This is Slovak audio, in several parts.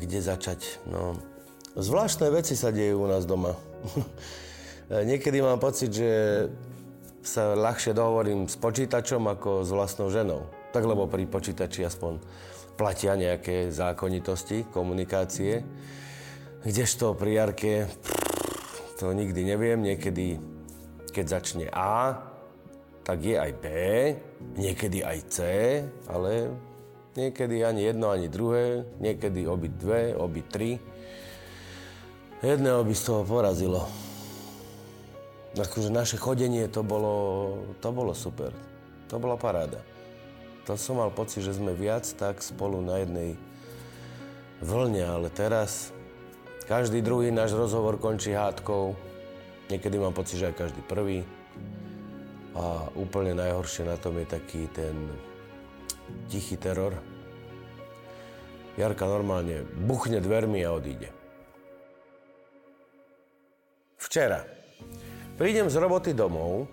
kde začať? No, zvláštne veci sa dejú u nás doma. Niekedy mám pocit, že sa ľahšie dohovorím s počítačom ako s vlastnou ženou. Tak lebo pri počítači aspoň platia nejaké zákonitosti komunikácie. Kdežto pri Jarke, to nikdy neviem, niekedy keď začne A, tak je aj B, niekedy aj C, ale niekedy ani jedno, ani druhé, niekedy obi dve, obi tri. Jedného by z toho porazilo. Akože naše chodenie to bolo, to bolo super. To bola paráda. To som mal pocit, že sme viac tak spolu na jednej vlne, ale teraz každý druhý náš rozhovor končí hádkou. Niekedy mám pocit, že aj každý prvý. A úplne najhoršie na tom je taký ten tichý teror. Jarka normálne buchne dvermi a odíde. Včera. Prídem z roboty domov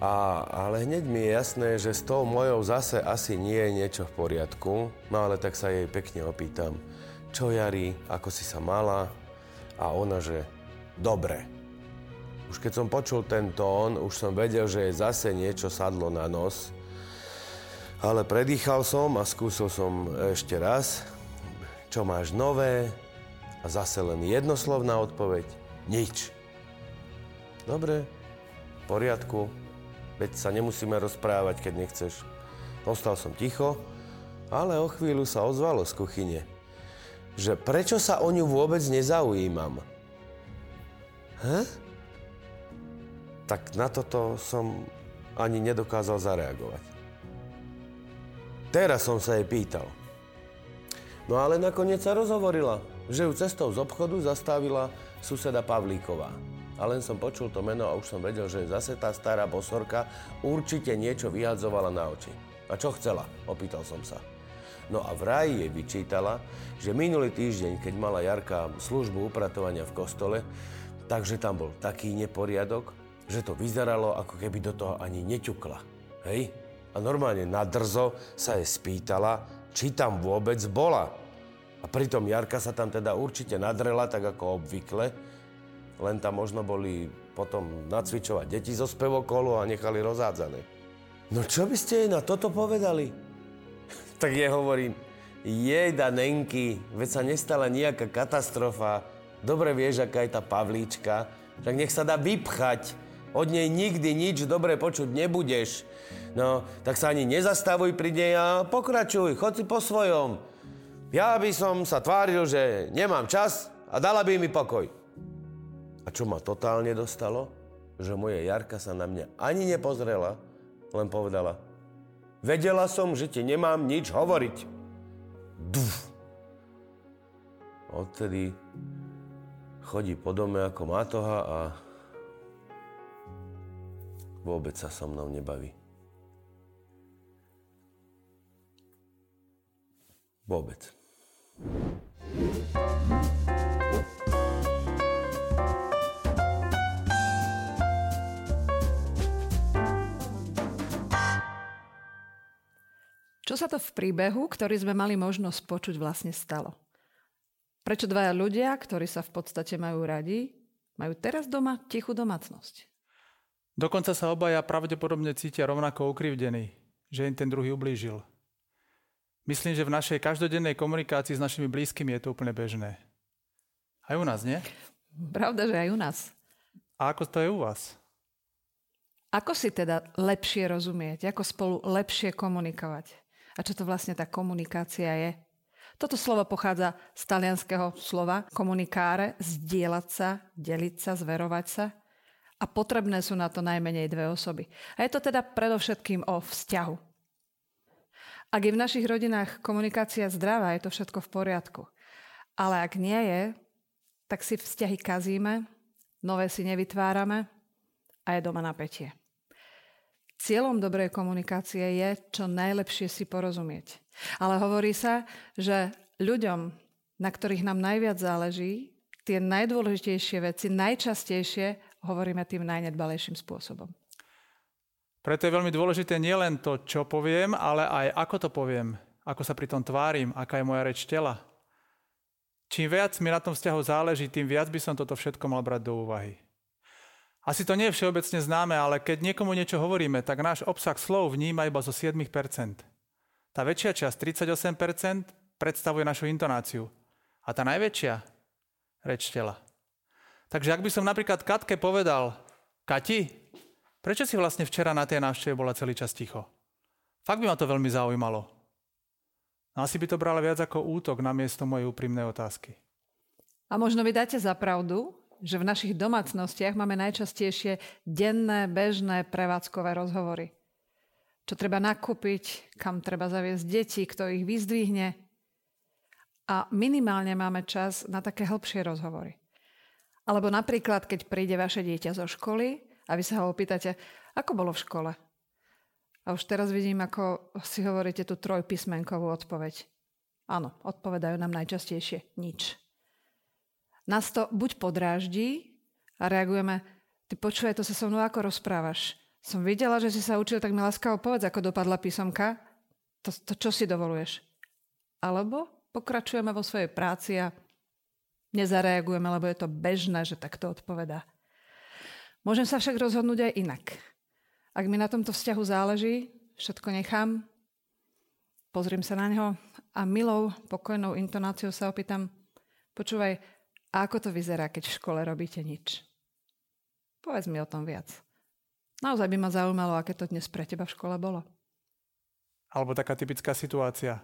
a, ale hneď mi je jasné, že s tou mojou zase asi nie je niečo v poriadku. No ale tak sa jej pekne opýtam, čo Jari, ako si sa mala? A ona, že dobre. Už keď som počul ten tón, už som vedel, že je zase niečo sadlo na nos. Ale predýchal som a skúsil som ešte raz. Čo máš nové? A zase len jednoslovná odpoveď. Nič. Dobre, v poriadku, Veď sa nemusíme rozprávať, keď nechceš. Ostal som ticho, ale o chvíľu sa ozvalo z kuchyne, že prečo sa o ňu vôbec nezaujímam. He? Tak na toto som ani nedokázal zareagovať. Teraz som sa jej pýtal. No ale nakoniec sa rozhovorila, že ju cestou z obchodu zastavila suseda Pavlíková a len som počul to meno a už som vedel, že zase tá stará bosorka určite niečo vyhadzovala na oči. A čo chcela? Opýtal som sa. No a vraj jej vyčítala, že minulý týždeň, keď mala Jarka službu upratovania v kostole, takže tam bol taký neporiadok, že to vyzeralo, ako keby do toho ani neťukla. Hej? A normálne na drzo sa jej spýtala, či tam vôbec bola. A pritom Jarka sa tam teda určite nadrela, tak ako obvykle, len tam možno boli potom nacvičovať deti zo spevokolu a nechali rozhádzané. No čo by ste jej na toto povedali? tak je hovorím, jej Nenky, veď sa nestala nejaká katastrofa. Dobre vieš, aká je tá Pavlíčka. Tak nech sa dá vypchať. Od nej nikdy nič dobre počuť nebudeš. No, tak sa ani nezastavuj pri nej a pokračuj, chod si po svojom. Ja by som sa tváril, že nemám čas a dala by mi pokoj. A čo ma totálne dostalo? Že moja Jarka sa na mňa ani nepozrela, len povedala Vedela som, že ti nemám nič hovoriť. Duf. Odtedy chodí po dome ako mátoha a vôbec sa so mnou nebaví. Vôbec. Čo sa to v príbehu, ktorý sme mali možnosť počuť, vlastne stalo? Prečo dvaja ľudia, ktorí sa v podstate majú radi, majú teraz doma tichú domácnosť? Dokonca sa obaja pravdepodobne cítia rovnako ukrivdení, že im ten druhý ublížil. Myslím, že v našej každodennej komunikácii s našimi blízkymi je to úplne bežné. Aj u nás, nie? Pravda, že aj u nás. A ako to je u vás? Ako si teda lepšie rozumieť? Ako spolu lepšie komunikovať? a čo to vlastne tá komunikácia je. Toto slovo pochádza z talianského slova komunikáre, zdieľať sa, deliť sa, zverovať sa. A potrebné sú na to najmenej dve osoby. A je to teda predovšetkým o vzťahu. Ak je v našich rodinách komunikácia zdravá, je to všetko v poriadku. Ale ak nie je, tak si vzťahy kazíme, nové si nevytvárame a je doma napätie. Cieľom dobrej komunikácie je čo najlepšie si porozumieť. Ale hovorí sa, že ľuďom, na ktorých nám najviac záleží, tie najdôležitejšie veci najčastejšie hovoríme tým najnedbalejším spôsobom. Preto je veľmi dôležité nielen to, čo poviem, ale aj ako to poviem, ako sa pri tom tvárim, aká je moja reč tela. Čím viac mi na tom vzťahu záleží, tým viac by som toto všetko mal brať do úvahy. Asi to nie je všeobecne známe, ale keď niekomu niečo hovoríme, tak náš obsah slov vníma iba zo 7%. Tá väčšia časť, 38%, predstavuje našu intonáciu. A tá najväčšia, reč tela. Takže ak by som napríklad Katke povedal, Kati, prečo si vlastne včera na tej návšteve bola celý čas ticho? Fakt by ma to veľmi zaujímalo. No asi by to brala viac ako útok na miesto mojej úprimnej otázky. A možno mi dáte za pravdu, že v našich domácnostiach máme najčastejšie denné, bežné prevádzkové rozhovory. Čo treba nakúpiť, kam treba zaviesť deti, kto ich vyzdvihne. A minimálne máme čas na také hĺbšie rozhovory. Alebo napríklad, keď príde vaše dieťa zo školy a vy sa ho opýtate, ako bolo v škole. A už teraz vidím, ako si hovoríte tú trojpísmenkovú odpoveď. Áno, odpovedajú nám najčastejšie nič nás to buď podráždí a reagujeme, ty počuje, to sa so mnou ako rozprávaš. Som videla, že si sa učil, tak mi láskavo povedz, ako dopadla písomka. To, to čo si dovoluješ? Alebo pokračujeme vo svojej práci a nezareagujeme, lebo je to bežné, že takto odpovedá. Môžem sa však rozhodnúť aj inak. Ak mi na tomto vzťahu záleží, všetko nechám, pozriem sa na ňo a milou, pokojnou intonáciou sa opýtam, počúvaj, a ako to vyzerá, keď v škole robíte nič? Povedz mi o tom viac. Naozaj by ma zaujímalo, aké to dnes pre teba v škole bolo. Alebo taká typická situácia.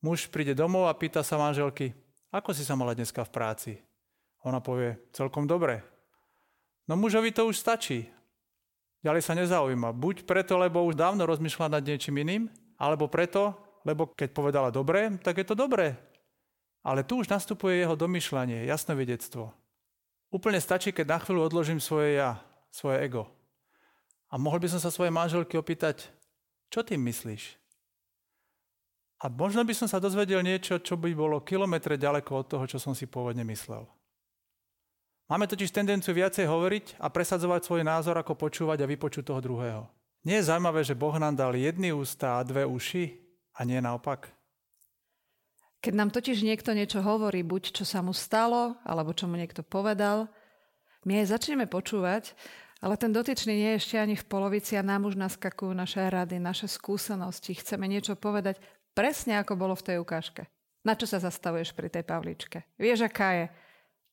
Muž príde domov a pýta sa manželky, ako si sa mala dneska v práci? Ona povie, celkom dobre. No mužovi to už stačí. Ďalej sa nezaujíma. Buď preto, lebo už dávno rozmýšľa nad niečím iným, alebo preto, lebo keď povedala dobre, tak je to dobré. Ale tu už nastupuje jeho domyšľanie, jasnovedectvo. Úplne stačí, keď na chvíľu odložím svoje ja, svoje ego. A mohol by som sa svojej manželky opýtať, čo tým myslíš? A možno by som sa dozvedel niečo, čo by bolo kilometre ďaleko od toho, čo som si pôvodne myslel. Máme totiž tendenciu viacej hovoriť a presadzovať svoj názor, ako počúvať a vypočuť toho druhého. Nie je zaujímavé, že Boh nám dal jedny ústa a dve uši a nie naopak? Keď nám totiž niekto niečo hovorí, buď čo sa mu stalo, alebo čo mu niekto povedal, my aj začneme počúvať, ale ten dotyčný nie je ešte ani v polovici a nám už naskakujú naše rady, naše skúsenosti. Chceme niečo povedať presne ako bolo v tej ukážke. Na čo sa zastavuješ pri tej Pavličke? Vieš, aká je?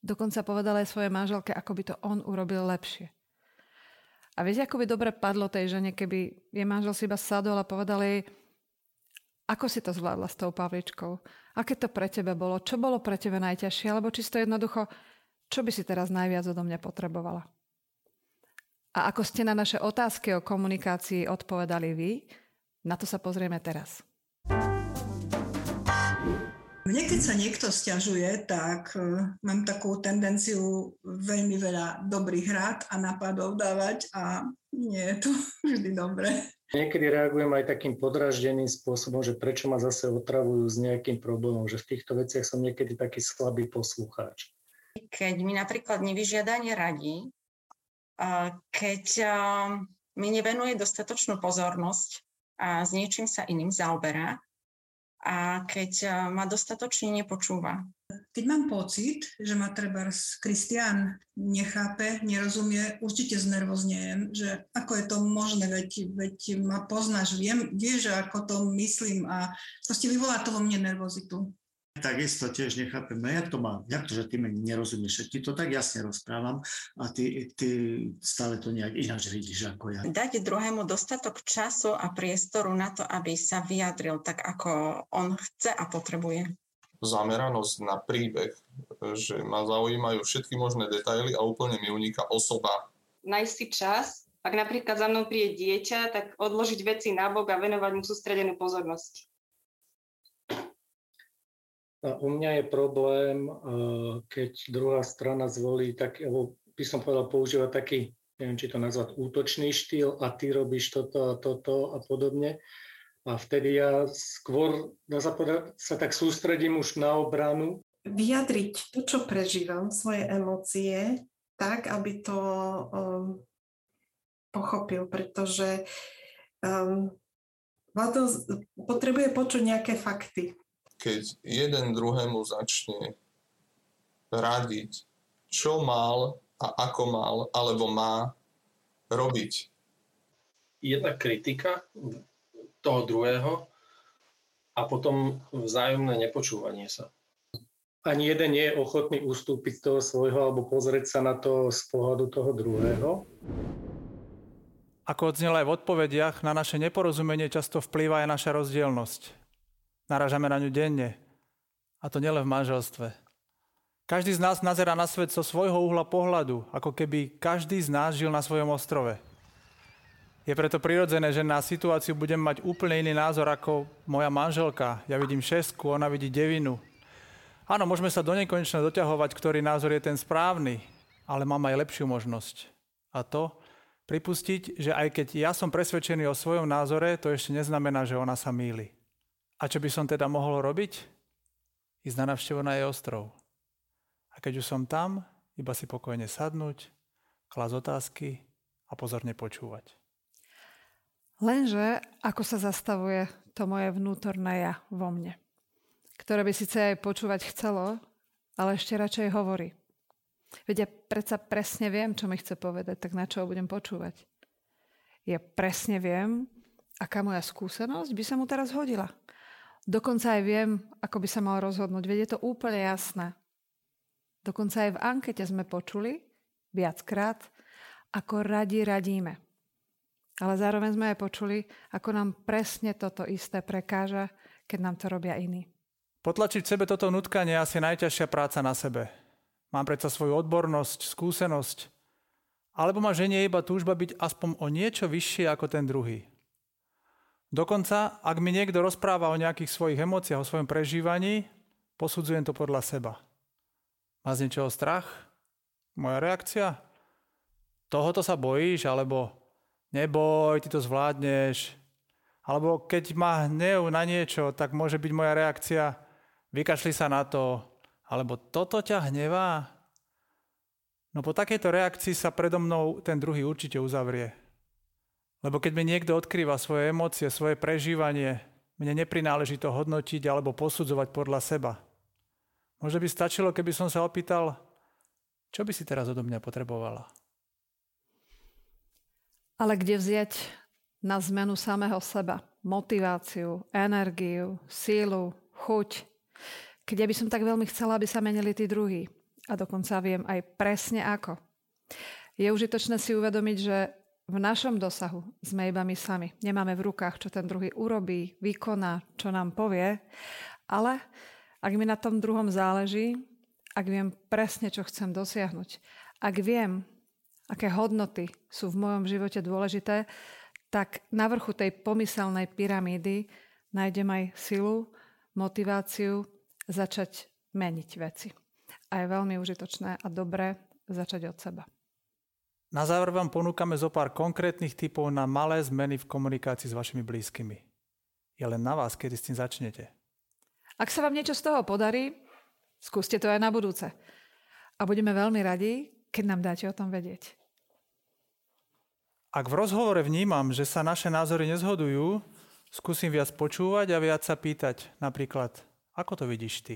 Dokonca povedal aj svojej manželke, ako by to on urobil lepšie. A viete, ako by dobre padlo tej žene, keby jej manžel si iba sadol a povedal jej, ako si to zvládla s tou Pavličkou? Aké to pre teba bolo? Čo bolo pre teba najťažšie? Alebo čisto jednoducho, čo by si teraz najviac odo mňa potrebovala? A ako ste na naše otázky o komunikácii odpovedali vy, na to sa pozrieme teraz. Mne, keď sa niekto stiažuje, tak uh, mám takú tendenciu veľmi veľa dobrých rád a nápadov dávať a nie je to vždy dobré. Niekedy reagujem aj takým podraždeným spôsobom, že prečo ma zase otravujú s nejakým problémom, že v týchto veciach som niekedy taký slabý poslucháč. Keď mi napríklad nevyžiadanie radí, keď mi nevenuje dostatočnú pozornosť a s niečím sa iným zaoberá, a keď eh, ma dostatočne nepočúva. Keď mám pocit, že ma treba Kristian nechápe, nerozumie, určite znervoznejem, že ako je to možné, veď, veď ma poznáš, viem, vieš, ako to myslím a proste vyvolá to vo mne nervozitu takisto tiež nechápeme, jak to má, jak to, že ty mi nerozumieš, ti to tak jasne rozprávam a ty, ty stále to nejak ináč vidíš ako ja. Dať druhému dostatok času a priestoru na to, aby sa vyjadril tak, ako on chce a potrebuje. Zameranosť na príbeh, že ma zaujímajú všetky možné detaily a úplne mi uniká osoba. Nájsť si čas, ak napríklad za mnou príde dieťa, tak odložiť veci na bok a venovať mu sústredenú pozornosť u mňa je problém, keď druhá strana zvolí tak, alebo by som povedal, používa taký, neviem, či to nazvať útočný štýl a ty robíš toto a toto a podobne. A vtedy ja skôr, dá sa povedať, sa tak sústredím už na obranu. Vyjadriť to, čo prežívam, svoje emócie, tak, aby to um, pochopil, pretože um, potrebuje počuť nejaké fakty keď jeden druhému začne radiť, čo mal a ako mal alebo má robiť. Jedna kritika toho druhého a potom vzájomné nepočúvanie sa. Ani jeden nie je ochotný ustúpiť z toho svojho alebo pozrieť sa na to z pohľadu toho druhého. Ako odznelo aj v odpovediach, na naše neporozumenie často vplýva aj naša rozdielnosť. Naražame na ňu denne. A to nielen v manželstve. Každý z nás nazera na svet zo svojho uhla pohľadu, ako keby každý z nás žil na svojom ostrove. Je preto prirodzené, že na situáciu budem mať úplne iný názor ako moja manželka. Ja vidím šesku, ona vidí devinu. Áno, môžeme sa do nekonečna doťahovať, ktorý názor je ten správny, ale mám aj lepšiu možnosť. A to, pripustiť, že aj keď ja som presvedčený o svojom názore, to ešte neznamená, že ona sa míli. A čo by som teda mohol robiť? Ísť na navštevu na jej ostrov. A keď už som tam, iba si pokojne sadnúť, klas otázky a pozorne počúvať. Lenže ako sa zastavuje to moje vnútorné ja vo mne, ktoré by síce aj počúvať chcelo, ale ešte radšej hovorí. Veď ja predsa presne viem, čo mi chce povedať, tak na čo ho budem počúvať. Ja presne viem, aká moja skúsenosť by sa mu teraz hodila. Dokonca aj viem, ako by sa mal rozhodnúť. Veď je to úplne jasné. Dokonca aj v ankete sme počuli viackrát, ako radi radíme. Ale zároveň sme aj počuli, ako nám presne toto isté prekáža, keď nám to robia iní. Potlačiť v sebe toto nutkanie je asi najťažšia práca na sebe. Mám predsa svoju odbornosť, skúsenosť, alebo ma ženie iba túžba byť aspoň o niečo vyššie ako ten druhý. Dokonca, ak mi niekto rozpráva o nejakých svojich emóciách, o svojom prežívaní, posudzujem to podľa seba. Má z niečoho strach? Moja reakcia? Tohoto sa bojíš, alebo neboj, ty to zvládneš. Alebo keď má hnev na niečo, tak môže byť moja reakcia, vykašli sa na to, alebo toto ťa hnevá. No po takejto reakcii sa predo mnou ten druhý určite uzavrie. Lebo keď mi niekto odkrýva svoje emócie, svoje prežívanie, mne neprináleží to hodnotiť alebo posudzovať podľa seba. Možno by stačilo, keby som sa opýtal, čo by si teraz odo mňa potrebovala. Ale kde vziať na zmenu samého seba motiváciu, energiu, sílu, chuť, ja by som tak veľmi chcela, aby sa menili tí druhí. A dokonca viem aj presne ako. Je užitočné si uvedomiť, že v našom dosahu sme iba my sami. Nemáme v rukách, čo ten druhý urobí, vykoná, čo nám povie, ale ak mi na tom druhom záleží, ak viem presne, čo chcem dosiahnuť, ak viem, aké hodnoty sú v mojom živote dôležité, tak na vrchu tej pomyselnej pyramídy nájdem aj silu, motiváciu začať meniť veci. A je veľmi užitočné a dobré začať od seba. Na záver vám ponúkame zo pár konkrétnych typov na malé zmeny v komunikácii s vašimi blízkymi. Je len na vás, kedy s tým začnete. Ak sa vám niečo z toho podarí, skúste to aj na budúce. A budeme veľmi radi, keď nám dáte o tom vedieť. Ak v rozhovore vnímam, že sa naše názory nezhodujú, skúsim viac počúvať a viac sa pýtať. Napríklad, ako to vidíš ty?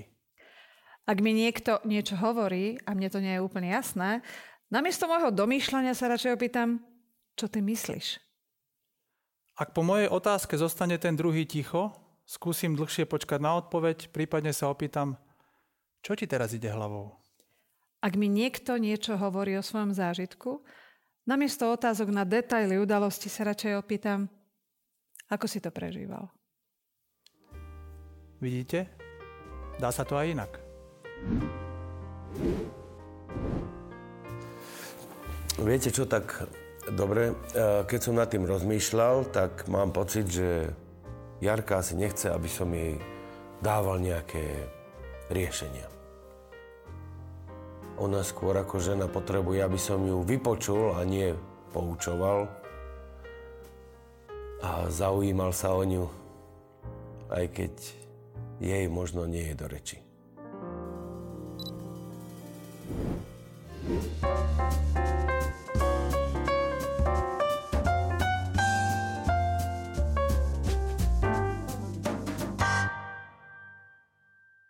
Ak mi niekto niečo hovorí a mne to nie je úplne jasné, namiesto môjho domýšľania sa radšej opýtam, čo ty myslíš? Ak po mojej otázke zostane ten druhý ticho, skúsim dlhšie počkať na odpoveď, prípadne sa opýtam, čo ti teraz ide hlavou? Ak mi niekto niečo hovorí o svojom zážitku, namiesto otázok na detaily udalosti sa radšej opýtam, ako si to prežíval. Vidíte? Dá sa to aj inak. Viete čo, tak dobre, e, keď som nad tým rozmýšľal, tak mám pocit, že Jarka asi nechce, aby som jej dával nejaké riešenia. Ona skôr ako žena potrebuje, aby som ju vypočul a nie poučoval. A zaujímal sa o ňu, aj keď jej možno nie je do reči.